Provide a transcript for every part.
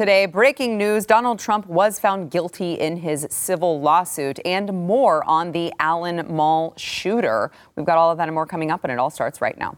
Today, breaking news Donald Trump was found guilty in his civil lawsuit and more on the Allen Mall shooter. We've got all of that and more coming up, and it all starts right now.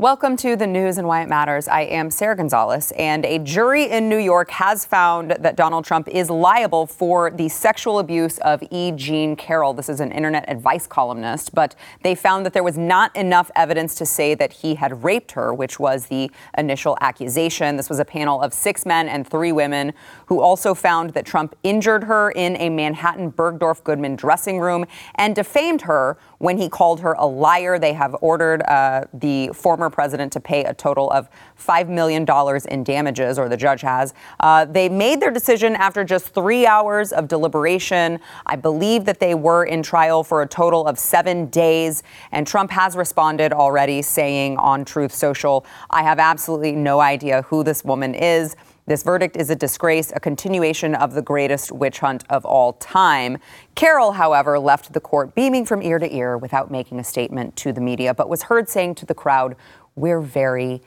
Welcome to the news and why it matters. I am Sara Gonzales, and a jury in New York has found that Donald Trump is liable for the sexual abuse of E. Jean Carroll. This is an internet advice columnist, but they found that there was not enough evidence to say that he had raped her, which was the initial accusation. This was a panel of six men and three women who also found that Trump injured her in a Manhattan Bergdorf Goodman dressing room and defamed her when he called her a liar. They have ordered uh, the former president to pay a total of $5 million in damages, or the judge has. Uh, they made their decision after just three hours of deliberation. I believe that they were in trial for a total of seven days. And Trump has responded already, saying on Truth Social, I have absolutely no idea who this woman is. This verdict is a disgrace, a continuation of the greatest witch hunt of all time. Carroll, however, left the court beaming from ear to ear without making a statement to the media, but was heard saying to the crowd, We're very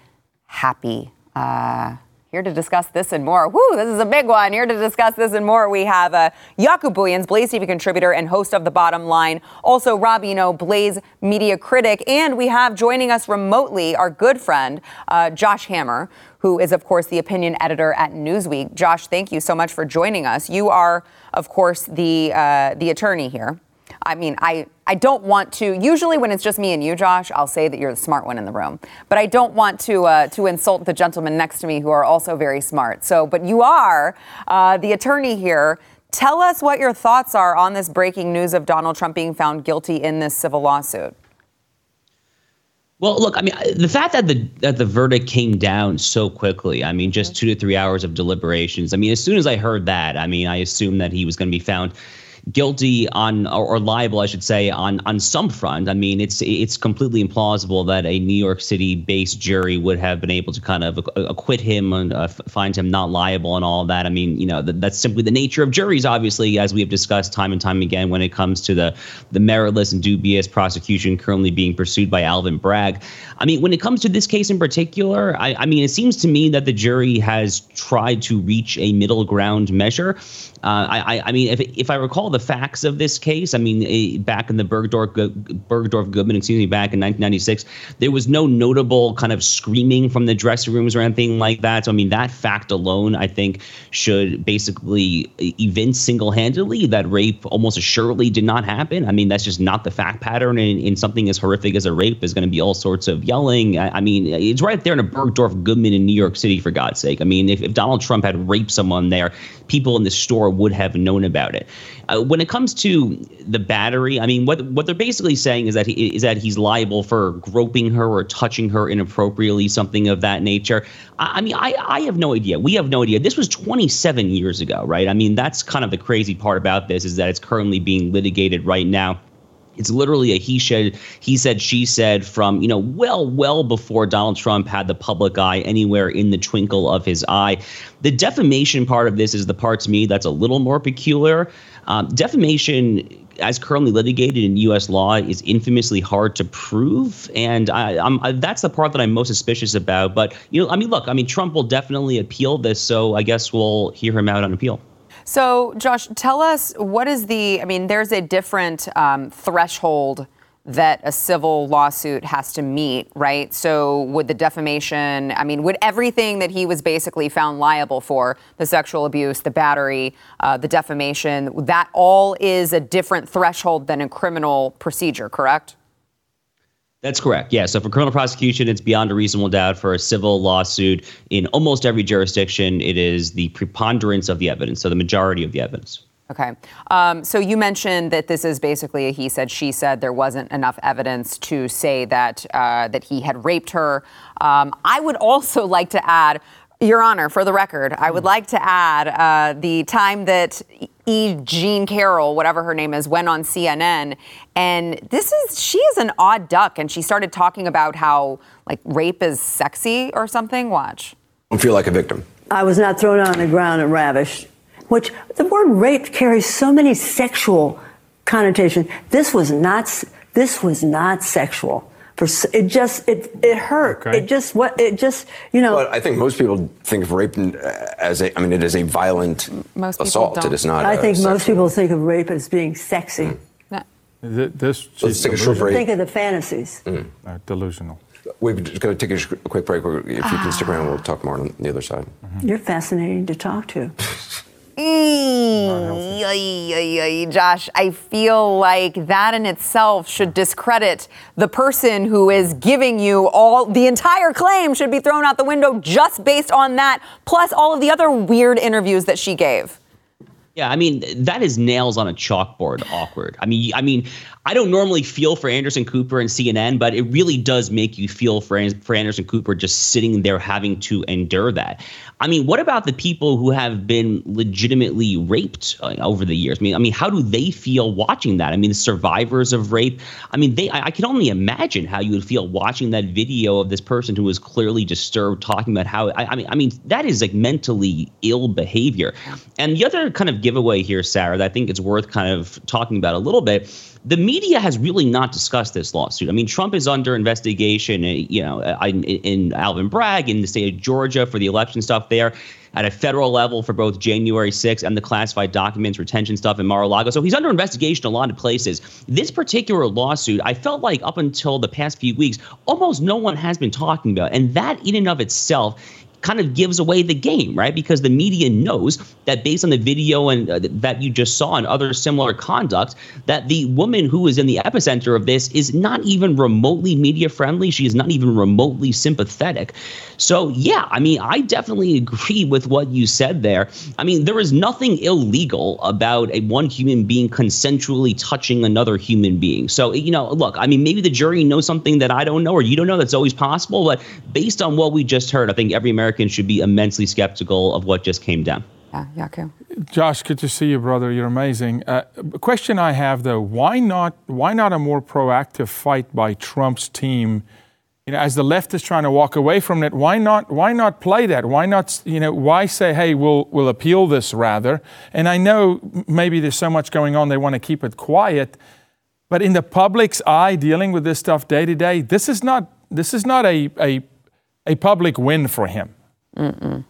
happy. Uh, here to discuss this and more. Whoo, this is a big one. Here to discuss this and more, we have uh, Jaco Booyens, Blaze TV contributor and host of The Bottom Line. Also, Rob Eno, Blaze media critic. And we have joining us remotely our good friend, uh, Josh Hammer, who is, of course, the opinion editor at Newsweek. Josh, thank you so much for joining us. You are, of course, the, uh, the attorney here. I mean, I, I don't want to. Usually, when it's just me and you, Josh, I'll say that you're the smart one in the room. But I don't want to uh, to insult the gentlemen next to me who are also very smart. So, but you are uh, the attorney here. Tell us what your thoughts are on this breaking news of Donald Trump being found guilty in this civil lawsuit. Well, look, I mean, the fact that the that the verdict came down so quickly, I mean, just two to three hours of deliberations. I mean, as soon as I heard that, I mean, I assumed that he was going to be found guilty on or, or, liable, I should say, on on some front. I mean, it's it's completely implausible that a New York City-based jury would have been able to kind of acquit him and uh, find him not liable and all that. I mean, you know, that's simply the nature of juries, obviously, as we have discussed time and time again when it comes to the the meritless and dubious prosecution currently being pursued by Alvin Bragg. I mean, when it comes to this case in particular, I, I mean, it seems to me that the jury has tried to reach a middle ground measure. Uh, I, I mean, if, if I recall the facts of this case, I mean, eh, back in the Bergdorf Bergdorf Goodman, excuse me, back in 1996, there was no notable kind of screaming from the dressing rooms or anything like that. So I mean, that fact alone, I think, should basically evince single-handedly that rape almost assuredly did not happen. I mean, that's just not the fact pattern. In, in something as horrific as a rape, is going to be all sorts of yelling. I, I, mean, it's right there in a Bergdorf Goodman in New York City, for God's sake. I mean, if, if Donald Trump had raped someone there, people in the store would have known about it. Uh, when it comes to the battery, I mean, what what they're basically saying is that he is that he's liable for groping her or touching her inappropriately, something of that nature. I, I mean, I I have no idea. We have no idea. This was 27 years ago, right? I mean, that's kind of the crazy part about this is that it's currently being litigated right now it's literally a he said he said she said from you know well well before donald trump had the public eye anywhere in the twinkle of his eye the defamation part of this is the part to me that's a little more peculiar um, defamation as currently litigated in U.S. law, is infamously hard to prove, and I, I, that's the part that I'm most suspicious about. But you know, I mean, look, I mean, Trump will definitely appeal this, so I guess we'll hear him out on appeal. So, Josh, tell us what is the, I mean, there's a different um, threshold that a civil lawsuit has to meet, right? So, would the defamation, I mean, would everything that he was basically found liable for, the sexual abuse, the battery, uh, the defamation, that all is a different threshold than a criminal procedure, correct? That's correct. Yeah. So for criminal prosecution, it's beyond a reasonable doubt. For a civil lawsuit, in almost every jurisdiction, it is the preponderance of the evidence, so the majority of the evidence. Okay. Um, so you mentioned that this is basically a he said, she said. There wasn't enough evidence to say that uh, that he had raped her. Um, I would also like to add, Your Honor, for the record, I would like to add uh, the time that E. Jean Carroll, whatever her name is, went on CNN, and this is she is an odd duck, and she started talking about how like rape is sexy or something. Watch. Don't feel like a victim. I was not thrown on the ground and ravished, which the word rape carries so many sexual connotations. This was not. This was not sexual. For it just it it hurt. Okay. It just what it just you know. Well, I think most people think of rape as a. I mean, it is a violent most assault. Don't. It is not. I think most people think of rape as being sexy. Mm. This, Let's take a short break. Think of the fantasies. Mm. Uh, delusional. We're just going to take a quick break. If you can stick around, we'll talk more on the other side. Mm-hmm. You're fascinating to talk to. Josh, I feel like that in itself should discredit the person who is giving you all the entire claim should be thrown out the window just based on that, plus all of the other weird interviews that she gave. Yeah, I mean that is nails on a chalkboard awkward. I mean, I mean, I don't normally feel for Anderson Cooper and CNN, but it really does make you feel for, for Anderson Cooper just sitting there having to endure that. I mean, what about the people who have been legitimately raped uh, over the years? I mean, I mean, how do they feel watching that? I mean, the survivors of rape. I mean, they. I, I can only imagine how you would feel watching that video of this person who was clearly disturbed, talking about how. I, I mean, I mean, that is like mentally ill behavior. And the other kind of giveaway here, Sara, that I think it's worth kind of talking about a little bit the media has really not discussed this lawsuit. I mean, Trump is under investigation, uh, you know, uh, in, in Alvin Bragg in the state of Georgia for the election stuff there at a federal level for both January 6th and the classified documents retention stuff in Mar-a-Lago. So he's under investigation a lot of places. This particular lawsuit, I felt like up until the past few weeks, almost no one has been talking about. And that in and of itself kind of gives away the game, right? Because the media knows that based on the video and uh, that you just saw and other similar conduct, that the woman who is in the epicenter of this is not even remotely media friendly. She is not even remotely sympathetic. So, yeah, I mean, I definitely agree with what you said there. I mean, there is nothing illegal about a one human being consensually touching another human being. So, you know, look, I mean, maybe the jury knows something that I don't know or you don't know. That's always possible. But based on what we just heard, I think every American Americans should be immensely skeptical of what just came down. Yeah, Jaco. Josh, good to see you, brother. You're amazing. Uh, question I have though: Why not? Why not a more proactive fight by Trump's team? You know, as the left is trying to walk away from it, why not? Why not play that? Why not? You know, why say, "Hey, we'll we'll appeal this rather"? And I know maybe there's so much going on, they want to keep it quiet. But in the public's eye, dealing with this stuff day to day, this is not this is not a, a a public win for him. Mm-mm.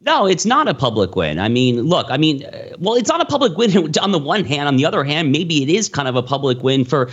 No, it's not a public win. I mean, look, I mean, uh, well, it's not a public win on the one hand. On the other hand, maybe it is kind of a public win for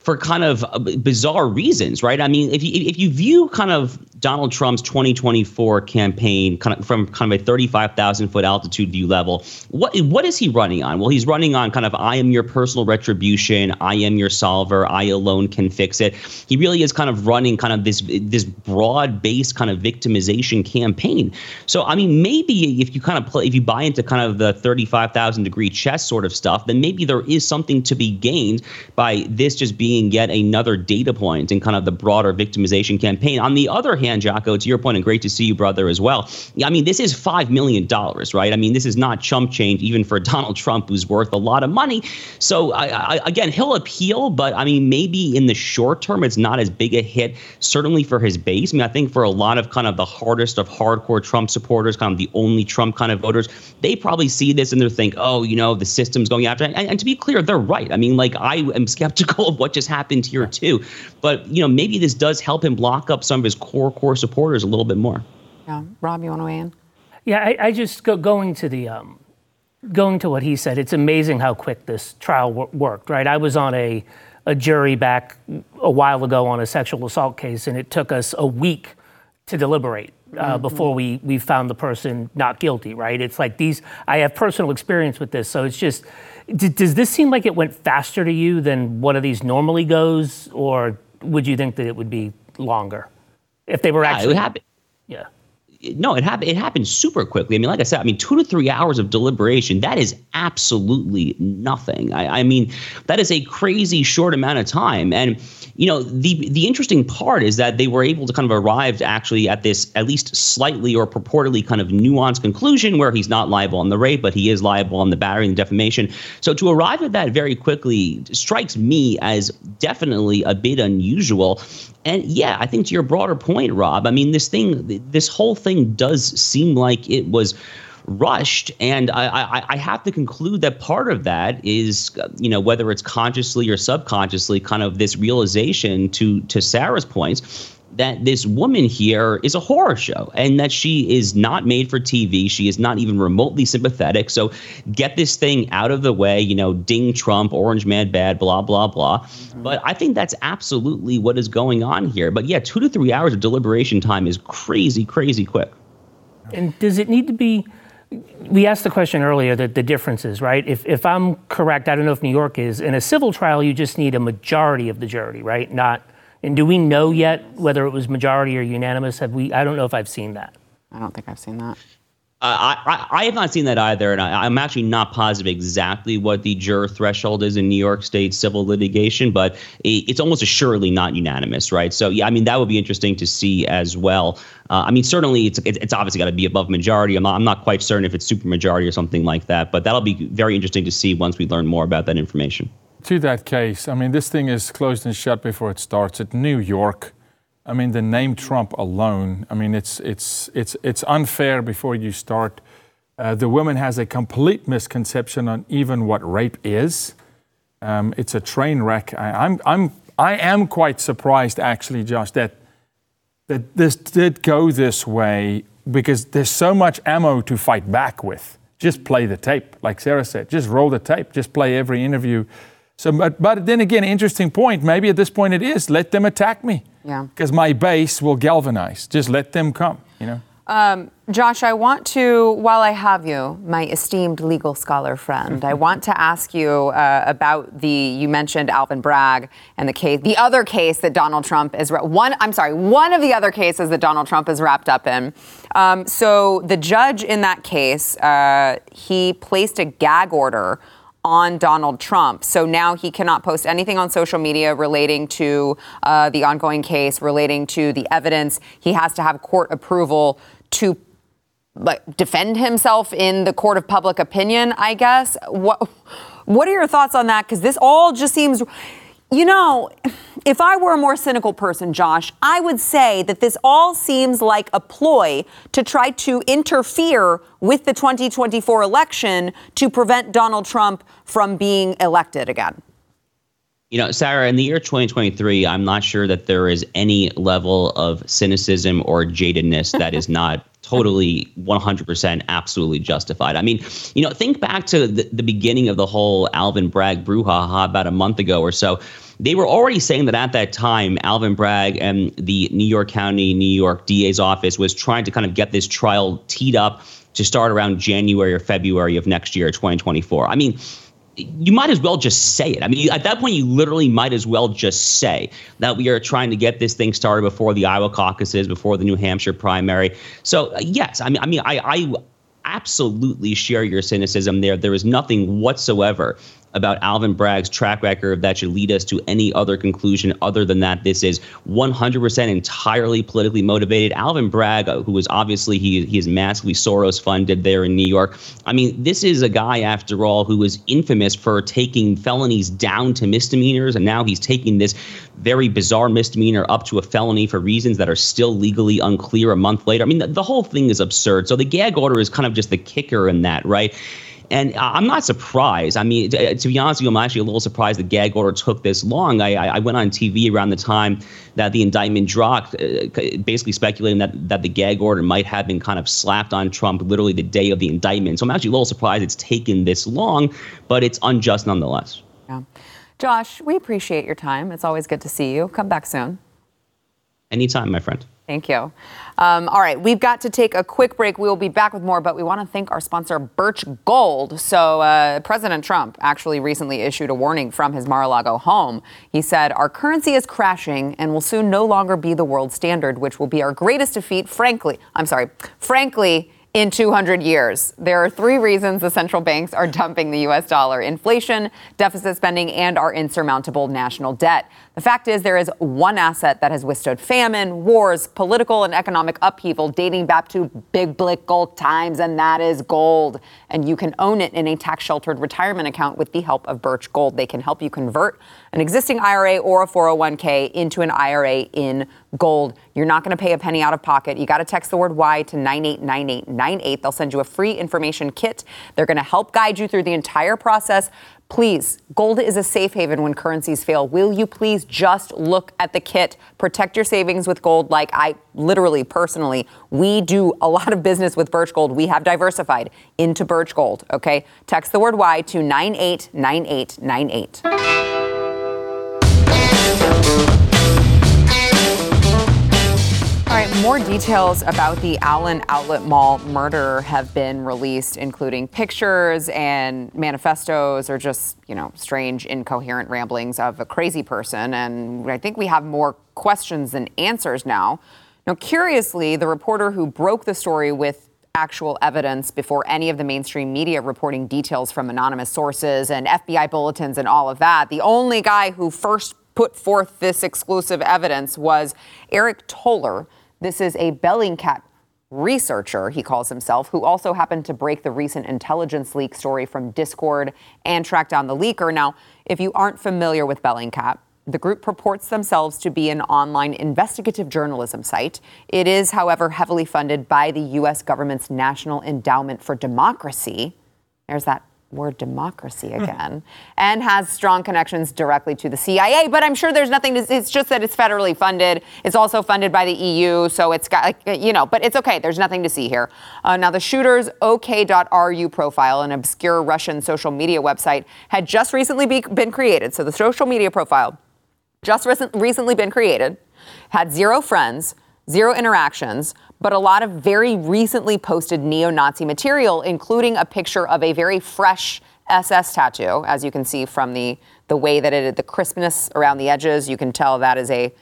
for kind of uh, bizarre reasons, right? I mean, if you if you view kind of Donald Trump's 2024 campaign kind of from kind of a 35,000 foot altitude view level, what what is he running on? Well, he's running on kind of I am your personal retribution, I am your solver, I alone can fix it. He really is kind of running kind of this this broad based kind of victimization campaign. So I mean, maybe if you kind of play, if you buy into kind of the 35,000 degree chess sort of stuff, then maybe there is something to be gained by this just being being yet another data point in kind of the broader victimization campaign. On the other hand, Jaco, to your point, and great to see you, brother, as well. I mean, this is $5 million, right? I mean, this is not chump change even for Donald Trump, who's worth a lot of money. So, I, I, again, he'll appeal, but I mean, maybe in the short term, it's not as big a hit, certainly for his base. I mean, I think for a lot of kind of the hardest of hardcore Trump supporters, kind of the only Trump kind of voters, they probably see this and they think, oh, you know, the system's going after. And, and to be clear, they're right. I mean, like, I am skeptical of what just happened here too. But you know, maybe this does help him block up some of his core core supporters a little bit more. Yeah, Rob, you want to weigh in? Yeah, I, I just go, going to the um, going to what he said. It's amazing how quick this trial w- worked. Right, I was on a a jury back a while ago on a sexual assault case, and it took us a week to deliberate uh, mm-hmm. before we, we found the person not guilty, right? It's like these, I have personal experience with this, so it's just, D- does this seem like it went faster to you than one of these normally goes, or would you think that it would be longer if they were actually? Yeah, it would happen. Yeah. no, it happened. It happened super quickly. I mean, like I said, I mean, two to three hours of deliberation. That is absolutely nothing. I, I mean, that is a crazy short amount of time. And you know, the the interesting part is that they were able to kind of arrive actually at this at least slightly or purportedly kind of nuanced conclusion where he's not liable on the rape, but he is liable on the battery and defamation. So to arrive at that very quickly strikes me as definitely a bit unusual. And yeah, I think to your broader point, Rob, I mean, this thing, this whole thing does seem like it was rushed. And I, I, I, have to conclude that part of that is, you know, whether it's consciously or subconsciously, kind of this realization to to Sara's points that this woman here is a horror show and that she is not made for TV. She is not even remotely sympathetic. So get this thing out of the way, you know, ding Trump, orange man bad, blah, blah, blah. Mm-hmm. But I think that's absolutely what is going on here. But yeah, two to three hours of deliberation time is crazy, crazy quick. And does it need to be? We asked the question earlier that the differences, right? If, if I'm correct, I don't know if New York is. In a civil trial, you just need a majority of the jury, right? Not and do we know yet whether it was majority or unanimous? Have we? I don't know if I've seen that. I don't think I've seen that. Uh, I, I have not seen that either, and I, am actually not positive exactly what the juror threshold is in New York State civil litigation, but it's almost assuredly not unanimous, right? So, yeah, I mean, that would be interesting to see as well. Uh, I mean, certainly it's it's obviously got to be above majority. I'm not, I'm not quite certain if it's supermajority or something like that, but that'll be very interesting to see once we learn more about that information to that case, I mean, this thing is closed and shut before it starts. At New York, I mean, the name Trump alone, I mean, it's, it's, it's, it's unfair before you start. Uh, the woman has a complete misconception on even what rape is. Um, it's a train wreck. I, I'm, I'm, I am quite surprised, actually, Josh, that, that this did go this way because there's so much ammo to fight back with. Just play the tape, like Sara said. Just roll the tape. Just play every interview so, but, but then again, interesting point. Maybe at this point it is let them attack me. Yeah. Because my base will galvanize. Just let them come. You know. Um, Josh, I want to, while I have you, my esteemed legal scholar friend, I want to ask you uh, about the, you mentioned Alvin Bragg and the case, the other case that Donald Trump is, one, I'm sorry, one of the other cases that Donald Trump is wrapped up in. Um, so the judge in that case, uh, he placed a gag order on Donald Trump. So now he cannot post anything on social media relating to uh, the ongoing case, relating to the evidence. He has to have court approval to like defend himself in the court of public opinion, I guess. What what are your thoughts on that? Because this all just seems you know, if I were a more cynical person, Josh, I would say that this all seems like a ploy to try to interfere with the 2024 election to prevent Donald Trump from being elected again. You know, Sara, in the year 2023, I'm not sure that there is any level of cynicism or jadedness that is not totally 100% absolutely justified. I mean, you know, think back to the, the beginning of the whole Alvin Bragg brouhaha about a month ago or so. They were already saying that at that time, Alvin Bragg and the New York County, New York DA's office was trying to kind of get this trial teed up to start around January or February of next year, 2024. I mean, you might as well just say it. I mean, at that point, you literally might as well just say that we are trying to get this thing started before the Iowa caucuses, before the New Hampshire primary. So, yes, I mean, I mean, I, I absolutely share your cynicism there. There is nothing whatsoever about Alvin Bragg's track record that should lead us to any other conclusion other than that this is 100% entirely politically motivated. Alvin Bragg, uh, who is obviously he he is massively Soros funded there in New York. I mean, this is a guy after all who was infamous for taking felonies down to misdemeanors, and now he's taking this very bizarre misdemeanor up to a felony for reasons that are still legally unclear a month later. I mean, the, the whole thing is absurd. So the gag order is kind of just the kicker in that, right? And I'm not surprised. I mean, to, to, be honest with you, I'm actually a little surprised the gag order took this long. I, I went on TV around the time that the indictment dropped, uh, basically speculating that, that the gag order might have been kind of slapped on Trump literally the day of the indictment. So I'm actually a little surprised it's taken this long, but it's unjust nonetheless. Yeah. Josh, we appreciate your time. It's always good to see you. Come back soon. Anytime, my friend. Thank you. Um, all right, we've got to take a quick break. We will be back with more, but we want to thank our sponsor, Birch Gold. So, uh, President Trump actually recently issued a warning from his Mar a Lago home. He said, Our currency is crashing and will soon no longer be the world standard, which will be our greatest defeat, frankly. I'm sorry, frankly in 200 years. There are three reasons the central banks are dumping the US dollar inflation, deficit spending, and our insurmountable national debt. The fact is, there is one asset that has withstood famine, wars, political and economic upheaval dating back to biblical times, and that is gold. And you can own it in a tax sheltered retirement account with the help of Birch Gold. They can help you convert an existing IRA or a 401k into an IRA in gold. You're not going to pay a penny out of pocket. You got to text the word Y to 989898. They'll send you a free information kit. They're going to help guide you through the entire process. Please, gold is a safe haven when currencies fail. Will you please just look at the kit? Protect your savings with gold like I literally personally. We do a lot of business with Birch Gold. We have diversified into Birch Gold, okay? Text the word Y to 989898. More details about the Allen Outlet Mall murder have been released, including pictures and manifestos or just, you know, strange, incoherent ramblings of a crazy person. And I think we have more questions than answers now. Now, curiously, the reporter who broke the story with actual evidence before any of the mainstream media reporting details from anonymous sources and FBI bulletins and all of that, the only guy who first put forth this exclusive evidence was Aric Toler this is a Bellingcat researcher, he calls himself, who also happened to break the recent intelligence leak story from Discord and track down the leaker. Now, if you aren't familiar with Bellingcat, the group purports themselves to be an online investigative journalism site. It is, however, heavily funded by the U.S. government's National Endowment for Democracy. There's that word democracy again, and has strong connections directly to the CIA. But I'm sure there's nothing to, it's just that it's federally funded. It's also funded by the EU, so it's got, like, you know, but it's okay. There's nothing to see here. Uh, now, the shooter's OK.ru profile, an obscure Russian social media website, had just recently be, been created. So the social media profile just recent, recently been created, had zero friends, zero interactions, but a lot of very recently posted neo Nazi material, including a picture of a very fresh SS tattoo, as you can see from the, the way that it, the crispness around the edges, you can tell that is a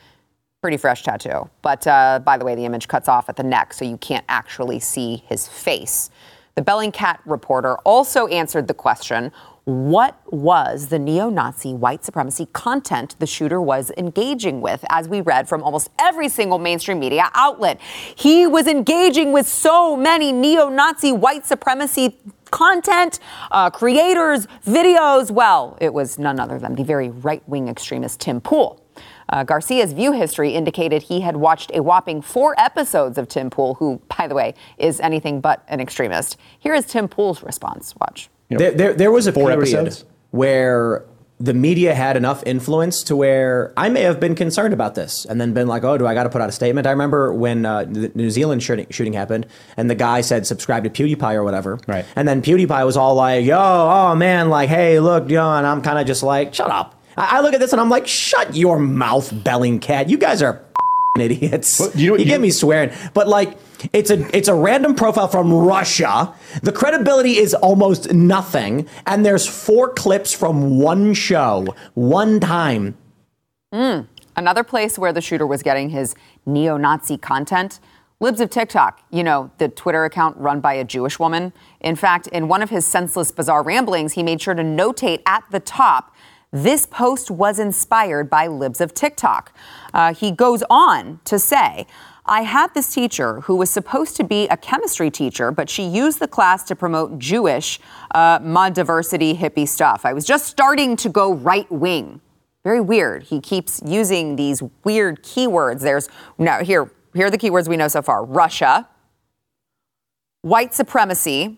pretty fresh tattoo. But uh, by the way, the image cuts off at the neck, so you can't actually see his face. The Bellingcat reporter also answered the question what was the neo Nazi white supremacy content the shooter was engaging with, as we read from almost every single mainstream media outlet? He was engaging with so many neo Nazi white supremacy content, uh, creators, videos. Well, it was none other than the very right wing extremist Tim Pool. Uh, Garcia's view history indicated he had watched a whopping four episodes of Tim Pool, who, by the way, is anything but an extremist. Here is Tim Pool's response. Watch. Know, there, there, there, was a period episodes? where the media had enough influence to where I may have been concerned about this and then been like, oh, do I got to put out a statement? I remember when uh, the New Zealand shooting, shooting, happened and the guy said subscribe to PewDiePie or whatever. Right. And then PewDiePie was all like, yo, oh man, like, hey, look, yo, and I'm kind of just like, shut up. I, I, look at this and I'm like, shut your mouth, Bellingcat. You guys are idiots. Well, you, you, you get me swearing. But like, it's a it's a random profile from Russia. The credibility is almost nothing, and there's four clips from one show, one time. Mm. Another place where the shooter was getting his neo-Nazi content. Libs of TikTok, you know, the Twitter account run by a Jewish woman. In fact, in one of his senseless, bizarre ramblings, he made sure to notate at the top this post was inspired by Libs of TikTok. Uh, he goes on to say, I had this teacher who was supposed to be a chemistry teacher, but she used the class to promote Jewish uh, mod diversity hippie stuff. I was just starting to go right wing. Very weird. He keeps using these weird keywords. There's now here. Here are the keywords we know so far: Russia, white supremacy,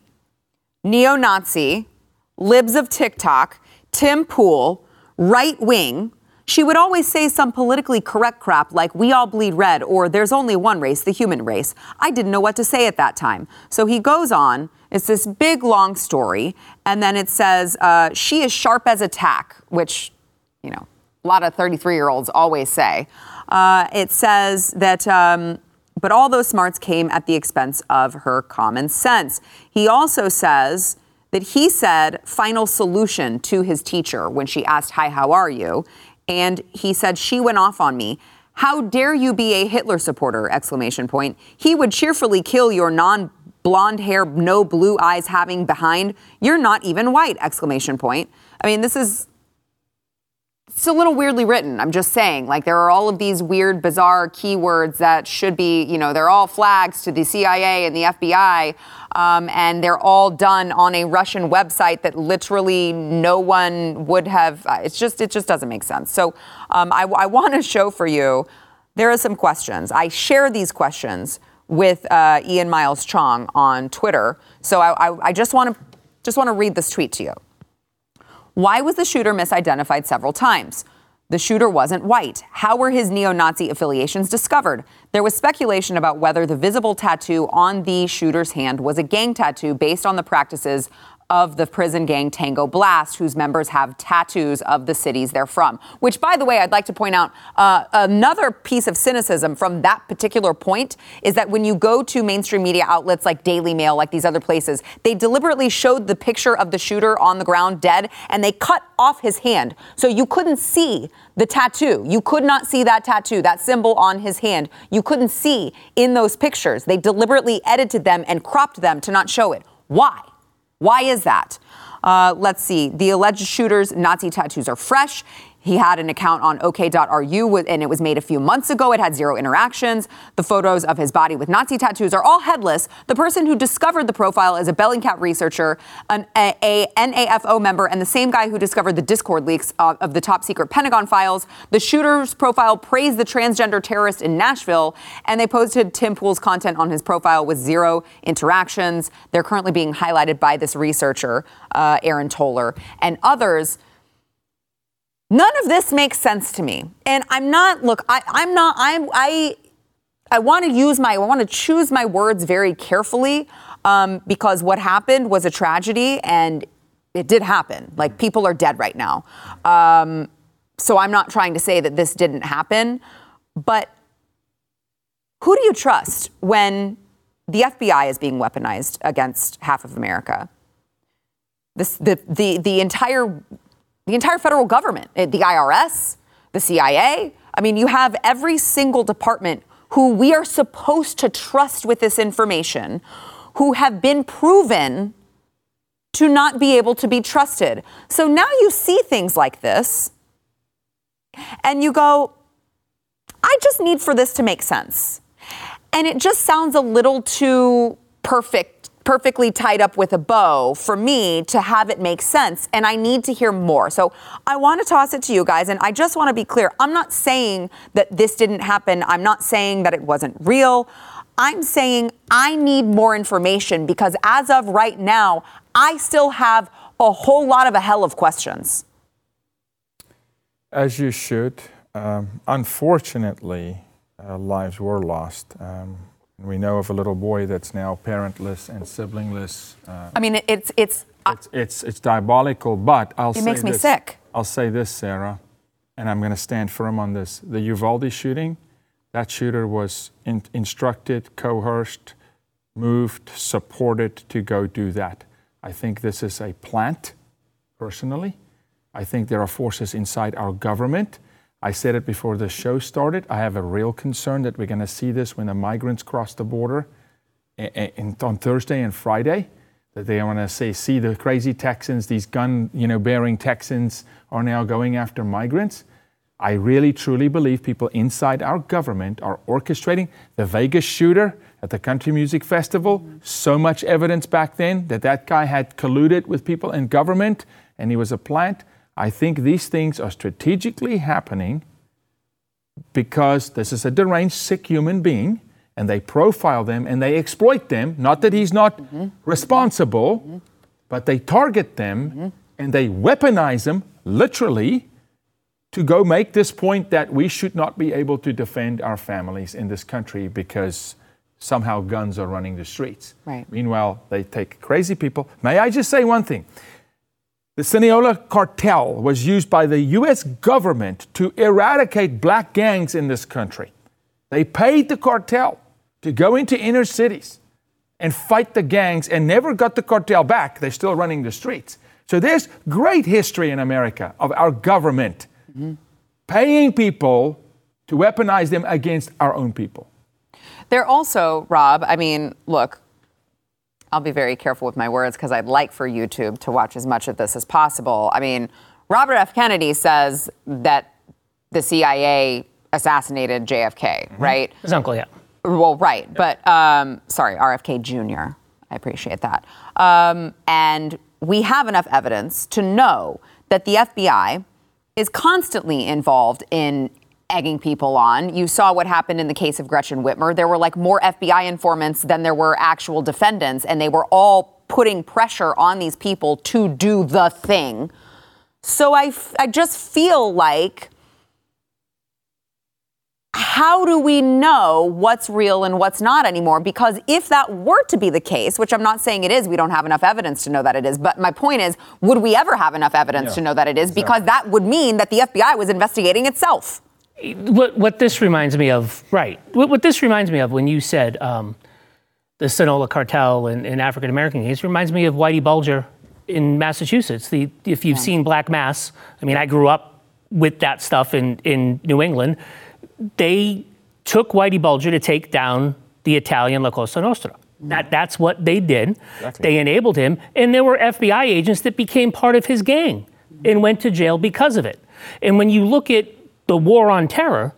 neo-Nazi, libs of TikTok, Tim Pool, right wing she would always say some politically correct crap like, we all bleed red, or there's only one race, the human race. I didn't know what to say at that time. So he goes on. It's this big, long story. And then it says, uh, she is sharp as a tack, which, you know, a lot of 33 year olds always say. Uh, it says that. Um, but all those smarts came at the expense of her common sense. He also says that he said final solution to his teacher when she asked, Hi, how are you? And he said, She went off on me. How dare you be a Hitler supporter? Exclamation point. He would cheerfully kill your non blonde hair, no blue eyes having behind. You're not even white! Exclamation point. I mean, this is it's a little weirdly written. I'm just saying, like there are all of these weird, bizarre keywords that should be, you know, they're all flags to the CIA and the FBI, um, and they're all done on a Russian website that literally no one would have. Uh, it's just, it just doesn't make sense. So um, I, I want to show for you. There are some questions. I share these questions with uh, Ian Miles Cheong on Twitter. So I, I, I just want to just want to read this tweet to you. Why was the shooter misidentified several times? The shooter wasn't white. How were his neo Nazi affiliations discovered? There was speculation about whether the visible tattoo on the shooter's hand was a gang tattoo based on the practices of the prison gang Tango Blast, whose members have tattoos of the cities they're from. Which, by the way, I'd like to point out uh, another piece of cynicism from that particular point is that when you go to mainstream media outlets like Daily Mail, like these other places, they deliberately showed the picture of the shooter on the ground dead and they cut off his hand. So you couldn't see the tattoo. You could not see that tattoo, that symbol on his hand. You couldn't see in those pictures. They deliberately edited them and cropped them to not show it. Why? Why is that? Uh, let's see. The alleged shooter's Nazi tattoos are fresh. He had an account on OK.ru and it was made a few months ago. It had zero interactions. The photos of his body with Nazi tattoos are all headless. The person who discovered the profile is a Bellingcat researcher, an a, a NAFO member, and the same guy who discovered the Discord leaks of, of the top secret Pentagon files. The shooter's profile praised the transgender terrorist in Nashville, and they posted Tim Pool's content on his profile with zero interactions. They're currently being highlighted by this researcher, uh, Aaron Toler, and others. None of this makes sense to me. And I'm not, look, I, I'm not, I'm, I, I want to use my, I want to choose my words very carefully um, because what happened was a tragedy and it did happen. Like people are dead right now. Um, so I'm not trying to say that this didn't happen, but who do you trust when the FBI is being weaponized against half of America? This, the, the, the entire the entire federal government, eh, the IRS, the CIA. I mean, you have every single department who we are supposed to trust with this information, who have been proven to not be able to be trusted. So now you see things like this and you go, I just need for this to make sense. And it just sounds a little too perfect perfectly tied up with a bow for me to have it make sense. And I need to hear more. So I want to toss it to you guys. And I just want to be clear I'm not saying that this didn't happen, I'm not saying that it wasn't real. I'm saying I need more information because as of right now, I still have a whole lot of a hell of questions. As you should. Um, unfortunately, uh, lives were lost. Um, we know of a little boy that's now parentless and siblingless. Uh, I mean, it's it's, uh, it's it's it's diabolical. But I'll it say makes me this, sick. I'll say this, Sara, and I'm going to stand firm on this. The Uvalde shooting, that shooter was in, instructed, coerced, moved, supported to go do that. I think this is a plant, personally. I think there are forces inside our government I said it before the show started. I have a real concern that we're going to see this when the migrants cross the border on Thursday and Friday. That they want to say, see the crazy Texans, these gun, you know, bearing Texans are now going after migrants. I really truly believe people inside our government are orchestrating the Vegas shooter at the Country Music Festival. So much evidence back then that that guy had colluded with people in government and he was a plant. I think these things are strategically happening because this is a deranged, sick human being, and they profile them and they exploit them. Not that he's not mm-hmm. responsible, mm-hmm. but they target them mm-hmm. and they weaponize them literally to go make this point that we should not be able to defend our families in this country because somehow guns are running the streets. Right. Meanwhile, they take crazy people. May I just say one thing? The Sinaloa cartel was used by the U.S. government to eradicate black gangs in this country. They paid the cartel to go into inner cities and fight the gangs and never got the cartel back. They're still running the streets. So there's great history in America of our government mm-hmm. paying people to weaponize them against our own people. They're also, Rob, I mean, look, I'll be very careful with my words because I'd like for YouTube to watch as much of this as possible. I mean, Robert F. Kennedy says that the CIA assassinated JFK, mm-hmm. right? His uncle, yeah. Well, right. Yeah. But, um, sorry, RFK Jr. I appreciate that. Um, and we have enough evidence to know that the FBI is constantly involved in egging people on. You saw what happened in the case of Gretchen Whitmer. There were like more FBI informants than there were actual defendants, and they were all putting pressure on these people to do the thing. So I, f- I just feel like how do we know what's real and what's not anymore? Because if that were to be the case, which I'm not saying it is, we don't have enough evidence to know that it is. But my point is, would we ever have enough evidence yeah. to know that it is? Because that would mean that the FBI was investigating itself. What, what this reminds me of, right? What, what this reminds me of when you said um, the Sinaloa cartel and, and African American case reminds me of Whitey Bulger in Massachusetts. The, if you've yeah. seen Black Mass, I mean, I grew up with that stuff in, in New England they took Whitey Bulger to take down the Italian La Cosa Nostra. That, that's what they did. Exactly. They enabled him. And there were FBI agents that became part of his gang and went to jail because of it. And when you look at the war on terror,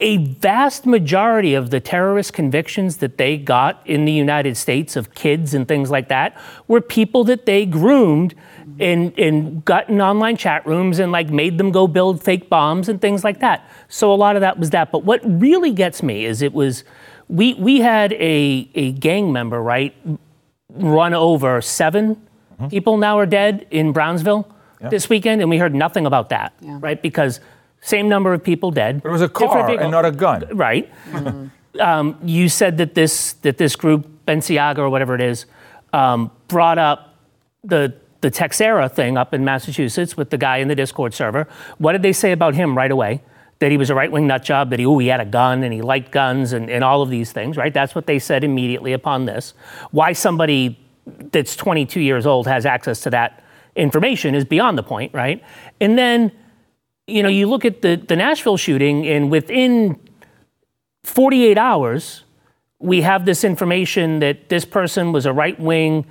a vast majority of the terrorist convictions that they got in the United States of kids and things like that were people that they groomed and, and got in online chat rooms and like made them go build fake bombs and things like that. So a lot of that was that. But what really gets me is it was we we had a a gang member right run over 7 mm-hmm. people now are dead in Brownsville yeah. this weekend, and we heard nothing about that, yeah. right? Because same number of people dead. It was a car and not a gun, right? Mm-hmm. um, you said that this that this group Balenciaga or whatever it is um, brought up the the Teixeira thing up in Massachusetts with the guy in the Discord server. What did they say about him right away? That he was a right wing nut job, that he, ooh, he had a gun and he liked guns and, and all of these things, right? That's what they said immediately upon this. Why somebody that's 22 years old has access to that information is beyond the point, right? And then, you know, you look at the, the Nashville shooting, and within 48 hours, we have this information that this person was a right wing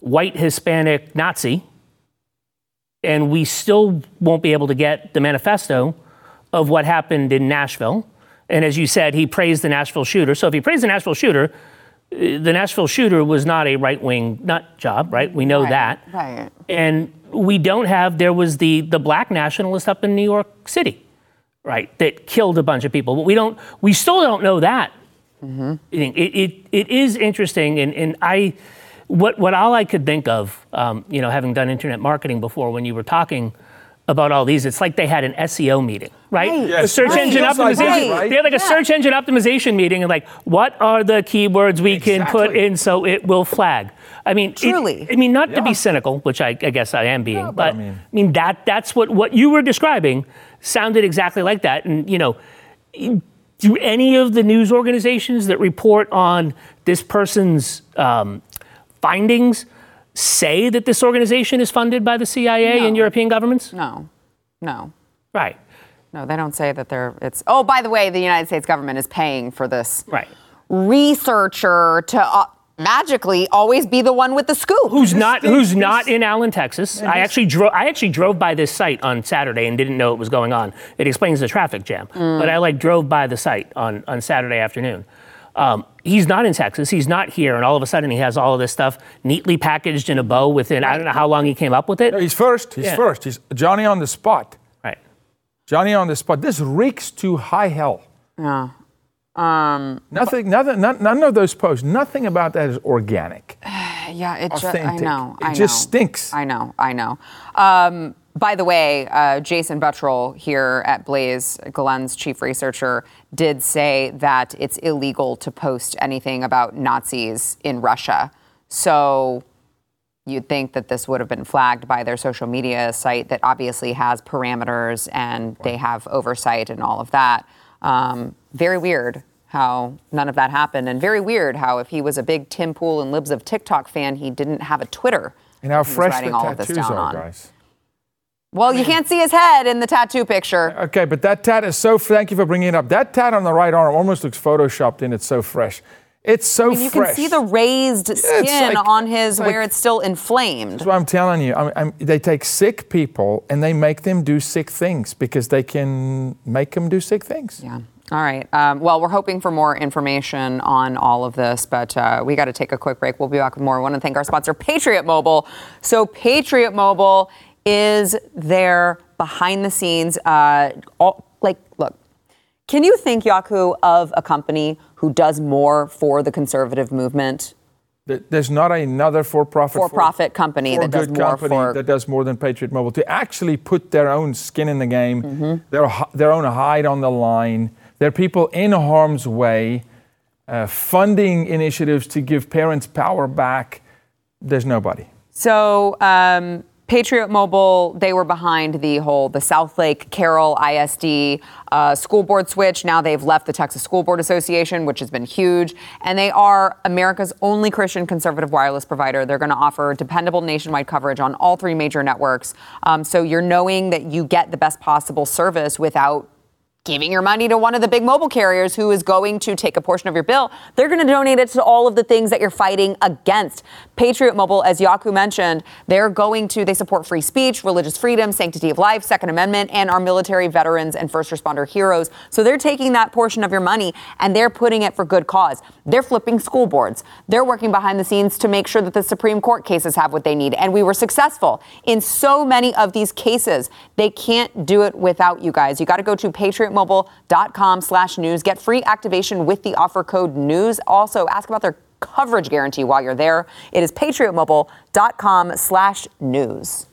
white Hispanic Nazi, and we still won't be able to get the manifesto of what happened in Nashville. And as you said, he praised the Nashville shooter. So if he praised the Nashville shooter, the Nashville shooter was not a right wing nut job, right? We know right, that. Right. And we don't have, there was the, the black nationalist up in New York City, right, that killed a bunch of people. But we don't, we still don't know that. Mm-hmm. It, it, it is interesting. And, and I, what, what all I could think of, um, you know, having done internet marketing before, when you were talking about all these, it's like they had an SEO meeting, right? right. Yes. search right. engine optimization. Right. They had like a yeah. search engine optimization meeting, and like, what are the keywords we exactly. can put in so it will flag? I mean, truly. It, I mean, not yeah. to be cynical, which I, I guess I am being, yeah, but, but I, mean, I mean that that's what what you were describing sounded exactly like that, and you know. Do any of the news organizations that report on this person's um, findings say that this organization is funded by the CIA no. and European governments? No, no. Right. No, they don't say that they're. It's. Oh, by the way, the United States government is paying for this. Right. Researcher to. Uh, magically always be the one with the scoop. Who's not who's not in Allen, Texas. I actually drove I actually drove by this site on Saturday and didn't know it was going on. It explains the traffic jam. Mm. But I like drove by the site on, on Saturday afternoon. Um, he's not in Texas. He's not here, and all of a sudden he has all of this stuff neatly packaged in a bow. Within I don't know how long he came up with it. No, he's first. He's yeah. first. He's Johnny on the spot. Right. Johnny on the spot. This reeks to high hell. Yeah. Um, nothing. Nothing. None, none of those posts. Nothing about that is organic. yeah. It just. I know. It I just know. stinks. I know. I know. Um, by the way, uh, Jason Buttrill here at Blaze, Glenn's chief researcher, did say that it's illegal to post anything about Nazis in Russia. So you'd think that this would have been flagged by their social media site that obviously has parameters and they have oversight and all of that. Um, very weird how none of that happened. And very weird how if he was a big Tim Pool and Libs of TikTok fan, he didn't have a Twitter. And how fresh the tattoos are, on. guys. Well, you can't see his head in the tattoo picture. Okay, but that tat is so. Thank you for bringing it up. That tat on the right arm almost looks photoshopped in. It's so fresh. It's so I mean, you fresh. can see the raised skin like, on his like, where it's still inflamed. That's what I'm telling you. I I'm, they take sick people and they make them do sick things because they can make them do sick things. Yeah. All right. Um, well, we're hoping for more information on all of this, but uh, we got to take a quick break. We'll be back with more. I want to thank our sponsor, Patriot Mobile. So, Patriot Mobile is there behind the scenes. Uh, all, like, look, can you think, Jaco, of a company who does more for the conservative movement? There's not another for-profit for-profit for, company that does more for that does more than Patriot Mobile to actually put their own skin in the game, mm-hmm. their their own hide on the line. They're people in harm's way, uh, funding initiatives to give parents power back. There's nobody. So. Um, Patriot Mobile, they were behind the whole the Southlake Carroll ISD uh, school board switch. Now they've left the Texas School Board Association, which has been huge, and they are America's only Christian conservative wireless provider. They're going to offer dependable nationwide coverage on all three major networks. Um, so you're knowing that you get the best possible service without giving your money to one of the big mobile carriers who is going to take a portion of your bill. They're going to donate it to all of the things that you're fighting against. Patriot Mobile, as Jaco mentioned, they're going to, they support free speech, religious freedom, sanctity of life, Second Amendment, and our military veterans and first responder heroes. So they're taking that portion of your money and they're putting it for good cause. They're flipping school boards. They're working behind the scenes to make sure that the Supreme Court cases have what they need. And we were successful in so many of these cases. They can't do it without you guys. You got to go to Patriot patriotmobile.com slash news. Get free activation with the offer code news. Also, ask about their coverage guarantee while you're there. It is patriotmobile.com slash news.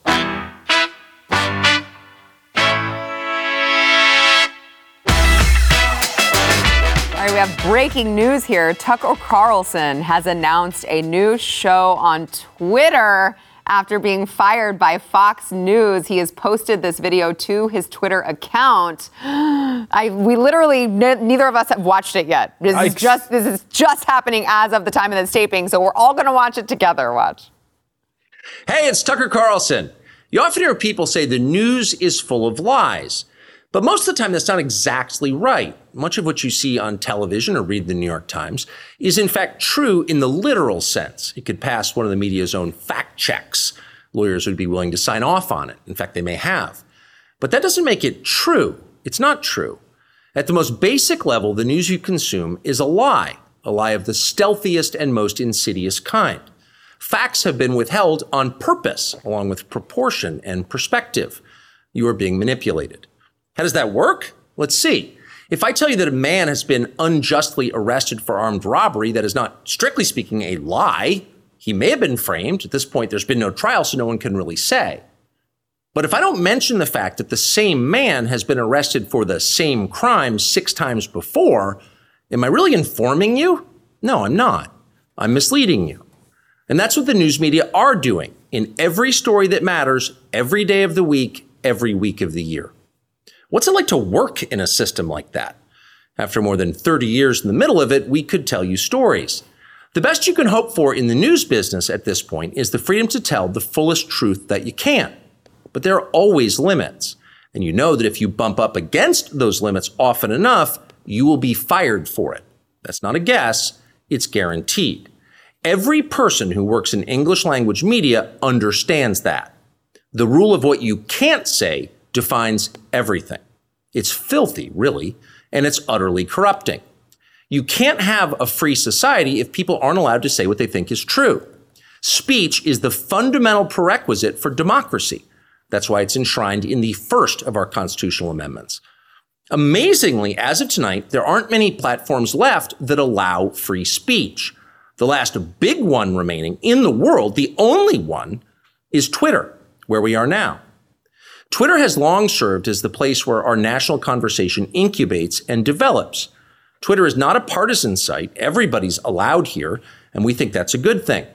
All right, we have breaking news here. Tucker Carlson has announced a new show on Twitter after being fired by Fox News. He has posted this video to his Twitter account. I, we literally, n- neither of us have watched it yet. This is just this is just happening as of the time of this taping, so we're all going to watch it together. Watch. Hey, it's Tucker Carlson. You often hear people say the news is full of lies. But most of the time, that's not exactly right. Much of what you see on television or read the New York Times is, in fact, true in the literal sense. It could pass one of the media's own fact checks. Lawyers would be willing to sign off on it. In fact, they may have. But that doesn't make it true. It's not true. At the most basic level, the news you consume is a lie, a lie of the stealthiest and most insidious kind. Facts have been withheld on purpose, along with proportion and perspective. You are being manipulated. How does that work? Let's see. If I tell you that a man has been unjustly arrested for armed robbery, that is not strictly speaking a lie. He may have been framed. At this point, there's been no trial, so no one can really say. But if I don't mention the fact that the same man has been arrested for the same crime six times before, am I really informing you? No, I'm not. I'm misleading you. And that's what the news media are doing in every story that matters, every day of the week, every week of the year. What's it like to work in a system like that? After more than 30 years in the middle of it, we could tell you stories. The best you can hope for in the news business at this point is the freedom to tell the fullest truth that you can. But there are always limits. And you know that if you bump up against those limits often enough, you will be fired for it. That's not a guess, it's guaranteed. Every person who works in English language media understands that. The rule of what you can't say defines everything. It's filthy, really, and it's utterly corrupting. You can't have a free society if people aren't allowed to say what they think is true. Speech is the fundamental prerequisite for democracy. That's why it's enshrined in the first of our constitutional amendments. Amazingly, as of tonight, there aren't many platforms left that allow free speech. The last big one remaining in the world, the only one, is Twitter, where we are now. Twitter has long served as the place where our national conversation incubates and develops. Twitter is not a partisan site. Everybody's allowed here, and we think that's a good thing.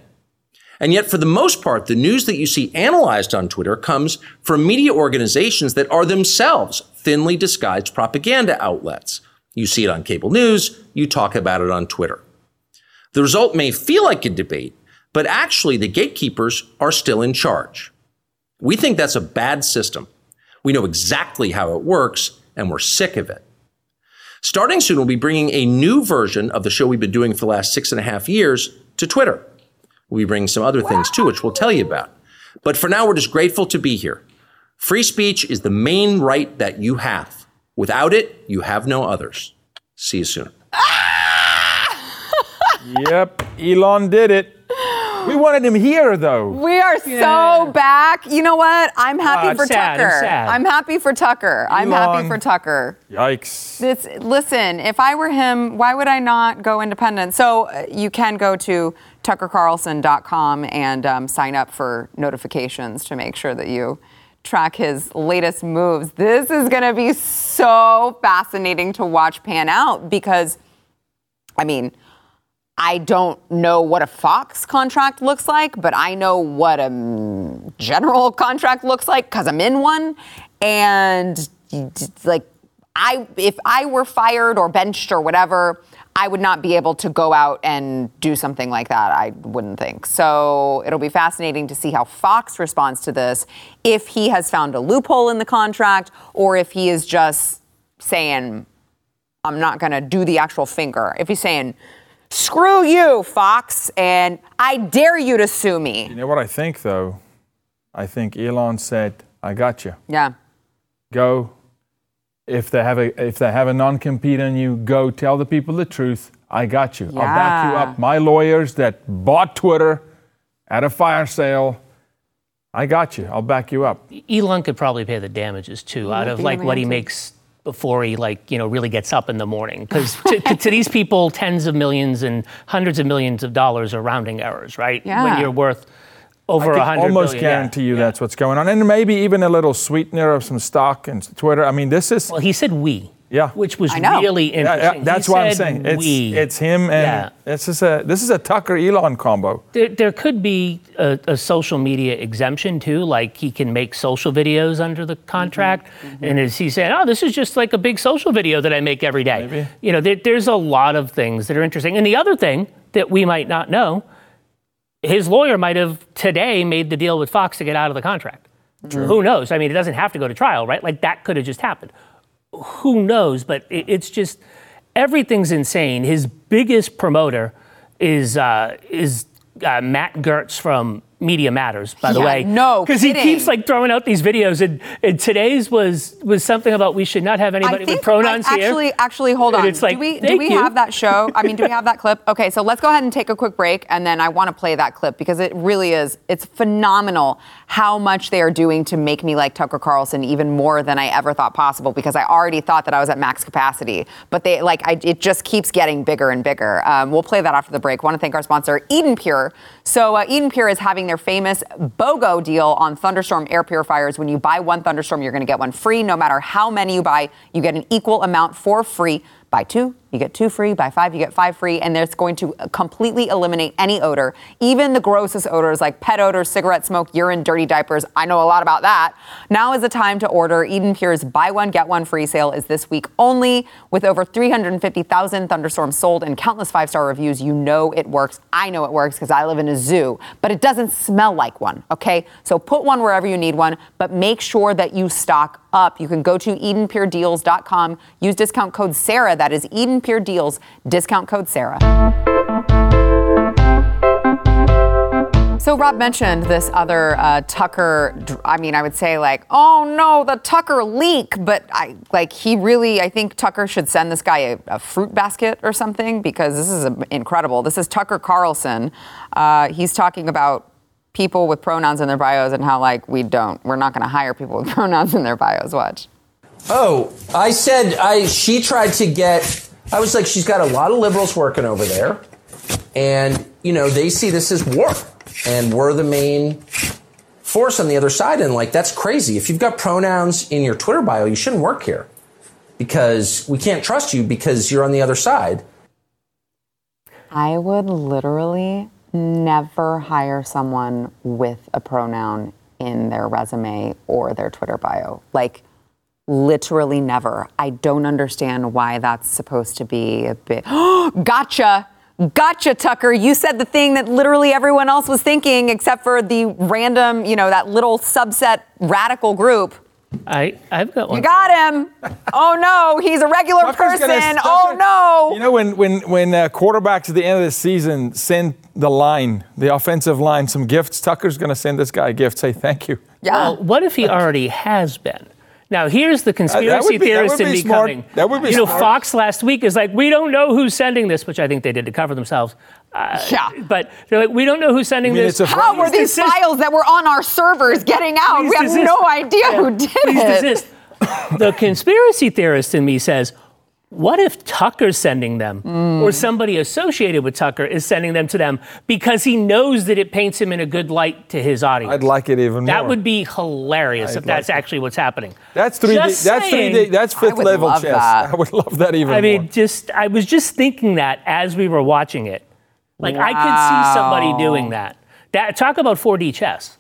And yet, for the most part, the news that you see analyzed on Twitter comes from media organizations that are themselves thinly disguised propaganda outlets. You see it on cable news, you talk about it on Twitter. The result may feel like a debate, but actually the gatekeepers are still in charge. We think that's a bad system. We know exactly how it works, and we're sick of it. Starting soon, we'll be bringing a new version of the show we've been doing for the last six and a half years to Twitter. We'll be bringing some other things too, which we'll tell you about. But for now, we're just grateful to be here. Free speech is the main right that you have. Without it, you have no others. See you soon. yep, Elon did it. We wanted him here, though. We are yeah. so back. You know what? I'm happy uh, for sad, Tucker. I'm, I'm, happy for Tucker. Elon. I'm happy for Tucker. Yikes. It's, listen, if I were him, why would I not go independent? So uh, you can go to tuckercarlson.com and um, sign up for notifications to make sure that you track his latest moves. This is going to be so fascinating to watch pan out because, I mean, I don't know what a Fox contract looks like, but I know what a general contract looks like because I'm in one. And like, I if I were fired or benched or whatever, I would not be able to go out and do something like that. I wouldn't think. So it'll be fascinating to see how Fox responds to this. If he has found a loophole in the contract, or if he is just saying, "I'm not going to do the actual finger." If he's saying Screw you, Fox, and I dare you to sue me. You know what I think, though? I think Elon said, I got you. Yeah. Go. If they have a if they have a non-compete on you, go tell the people the truth. I got you. Yeah. I'll back you up. My lawyers that bought Twitter at a fire sale. I got you. I'll back you up. Elon could probably pay the damages too, out of like what he makes before he like you know really gets up in the morning because to, to, these people tens of millions and hundreds of millions of dollars are rounding errors right yeah. when you're worth over a hundred almost billion. guarantee yeah. you yeah. that's what's going on and maybe even a little sweetener of some stock and twitter i mean this is well he said we yeah, which was really interesting. Yeah, that's what I'm saying. It's, we. it's him and yeah. this is a this is a Tucker Elon combo. There, there could be a, a, social media exemption too, like he can make social videos under the contract, mm-hmm. Mm-hmm. and is he saying, "Oh, this is just like a big social video that I make every day"? Maybe. You know, there, there's a lot of things that are interesting. And the other thing that we might not know, his lawyer might have today made the deal with Fox to get out of the contract. True. Who knows? I mean, it doesn't have to go to trial, right? Like that could have just happened who knows? But it, it's just everything's insane. His biggest promoter is uh, is uh, Matt Gertz from Media Matters, by the yeah, way. No, because he keeps like throwing out these videos, and, and, today's was was something about we should not have anybody with pronouns I, actually, here. Actually, hold on. It's like, do we do we you. have that show? I mean, do we have that clip? Okay, so let's go ahead and take a quick break, and then I want to play that clip because it really is. It's phenomenal how much they are doing to make me like Tucker Carlson even more than I ever thought possible because I already thought that I was at max capacity, but they like I, it just keeps getting bigger and bigger. Um, we'll play that after the break. Want to thank our sponsor, Eden Pure. So uh, Eden Pure is having their famous BOGO deal on Thunderstorm air purifiers. When you buy one Thunderstorm, you're going to get one free. No matter how many you buy, you get an equal amount for free. Buy two, you get two free. Buy five, you get five free. And it's going to completely eliminate any odor, even the grossest odors like pet odor, cigarette smoke, urine, dirty diapers. I know a lot about that. Now is the time to order. Eden Pure's buy one, get one free sale is this week only. With over 350,000 thunderstorms sold and countless five star reviews, you know it works. I know it works because I live in a zoo, but it doesn't smell like one, okay? So put one wherever you need one, but make sure that you stock up. You can go to EdenPureDeals.com, use discount code Sara, that is Eden Pure Deals, discount code Sara. So Rob mentioned this other uh, Tucker. I mean, I would say like, oh no, the Tucker leak. But I like he really. I think Tucker should send this guy a, a fruit basket or something because this is incredible. This is Tucker Carlson. Uh, he's talking about people with pronouns in their bios and how like we don't. We're not going to hire people with pronouns in their bios. Watch. Oh, I said I. She tried to get. I was like, she's got a lot of liberals working over there, and you know they see this as war, and we're the main force on the other side. And like that's crazy. If you've got pronouns in your Twitter bio, you shouldn't work here because we can't trust you because you're on the other side. I would literally never hire someone with a pronoun in their resume or their Twitter bio. Like, literally never. I don't understand why that's supposed to be a bit. gotcha. Gotcha, Tucker. You said the thing that literally everyone else was thinking, except for the random, you know, that little subset radical group. I, I've got one. You got him. oh no, he's a regular Tucker's person. Gonna, oh no. You know when when when uh, quarterbacks at the end of the season send the line, the offensive line, some gifts. Tucker's going to send this guy a gift. Say thank you. Yeah. Well, what if he already has been? Now, here's the conspiracy uh, be, theorist in me smart. coming. That would be You smart. know, Fox last week is like, we don't know who's sending this, which I think they did to cover themselves. Uh, yeah. But they're like, we don't know who's sending this. How were these desist. files that were on our servers getting out? Please we have desist. no idea yeah. who did Please it. Desist. the conspiracy theorist in me says, what if Tucker's sending them mm. or somebody associated with Tucker is sending them to them because he knows that it paints him in a good light to his audience? I'd like it even more. That would be hilarious I'd if that's like actually what's happening. That's 3D. Just that's saying, 3D. That's fifth level chess. That. I would love that even more. I mean, more. just I was just thinking that as we were watching it. Like wow. I could see somebody doing that. That talk about 4D chess.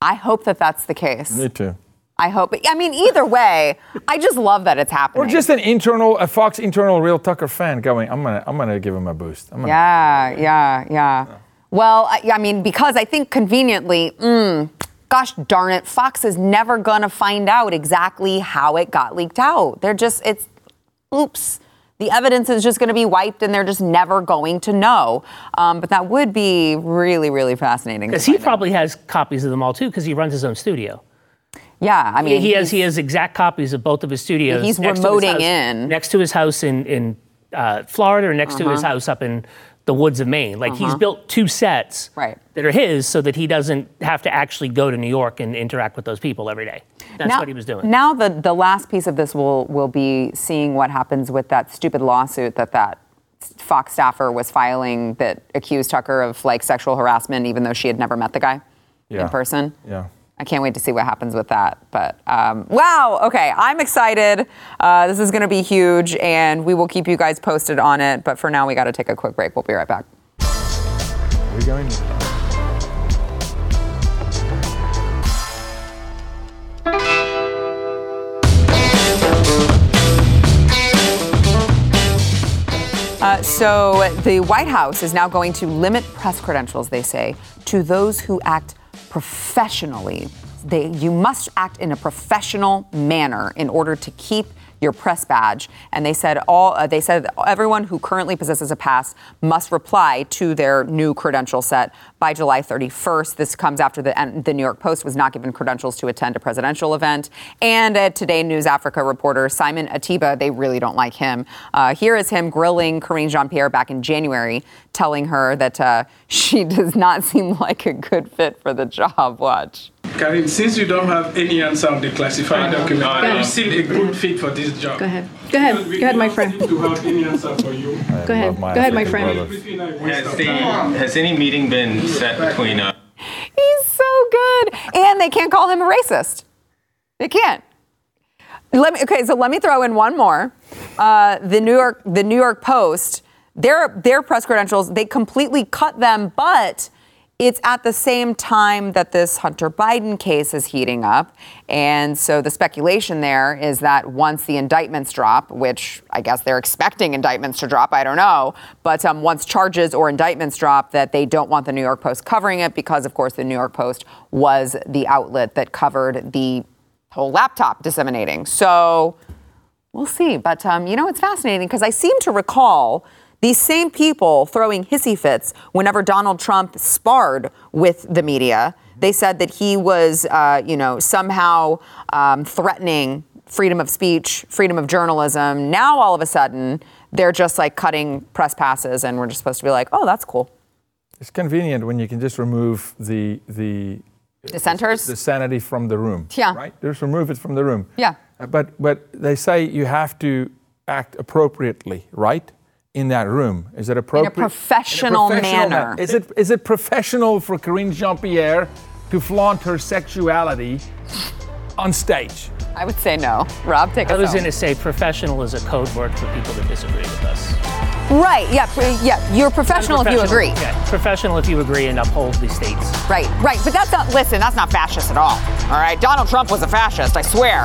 I hope that that's the case. Me too. I hope. I mean, either way, I just love that it's happening. Or just an internal, a Fox internal real Tucker fan going, I'm gonna, I'm gonna give him a boost. i'm yeah, yeah, yeah, yeah. Well, I, I, mean, because I think conveniently, mm, gosh darn it, Fox is never gonna find out exactly how it got leaked out. They're just, it's, oops. The evidence is just going to be wiped, and they're just never going to know. Um, but that would be really, really fascinating. Because he probably out. has copies of them all too, because he runs his own studio. Yeah, I mean, he has he has exact copies of both of his studios. He's remoting house, in next to his house in in uh, Florida, or next uh-huh. to his uh-huh. house up in the woods of Maine. Like uh-huh. he's built two sets right. that are his, so that he doesn't have to actually go to New York and interact with those people every day. That's now, what he was doing. Now the the last piece of this will will be seeing what happens with that stupid lawsuit that that Fox staffer was filing that accused Tucker of like sexual harassment, even though she had never met the guy yeah. in person. Yeah. I can't wait to see what happens with that. But um, wow, okay, I'm excited. Uh, this is going to be huge, and we will keep you guys posted on it. But for now, we got to take a quick break. We'll be right back. Are we going? Uh, so the White House is now going to limit press credentials, they say, to those who act professionally. They, you must act in a professional manner in order to keep your press badge. And they said all uh, they said everyone who currently possesses a pass must reply to their new credential set by July 31st. This comes after the, the New York Post was not given credentials to attend a presidential event. And uh, Today News Africa reporter Simon Ateba, they really don't like him. Uh, here is him grilling Karine Jean-Pierre back in January, telling her that uh, she does not seem like a good fit for the job. Watch. Karine, since you don't have any answer on the classified document, are you still a good fit for this job? Go ahead. Go ahead. Go ahead, my friend. To have any answer for you. Go ahead. Go ahead, my friend. Has, the, has any meeting been set between? us? He's so good, and they can't call him a racist. They can't. Let me. Okay, so let me throw in one more. Uh, the New York, the New York Post, their their press credentials, they completely cut them, but it's at the same time that this Hunter Biden case is heating up. And so the speculation there is that once the indictments drop, which I guess they're expecting indictments to drop, I don't know, but um, once charges or indictments drop, that they don't want the New York Post covering it because, of course, the New York Post was the outlet that covered the whole laptop disseminating. So we'll see. But, um, you know, it's fascinating because I seem to recall these same people throwing hissy fits whenever Donald Trump sparred with the media. They said that he was, uh, you know, somehow um, threatening freedom of speech, freedom of journalism. Now all of a sudden, they're just like cutting press passes, and we're just supposed to be like, oh, that's cool. It's convenient when you can just remove the the dissenters, the sanity from the room. Yeah. Right. Just remove it from the room. Yeah. Uh, but but they say you have to act appropriately, right? In that room? Is it appropriate? In a professional, in a professional manner. Is it, is it professional for Karine Jean Pierre to flaunt her sexuality on stage? I would say no. Rob, take it. I was going to say professional is a code word for people that disagree with us. Right. Yeah. Yeah. You're professional, professional if you agree. Yeah. Professional if you agree and uphold the states. Right. Right. But that's not. Listen, that's not fascist at all. All right, Donald Trump was a fascist, I swear.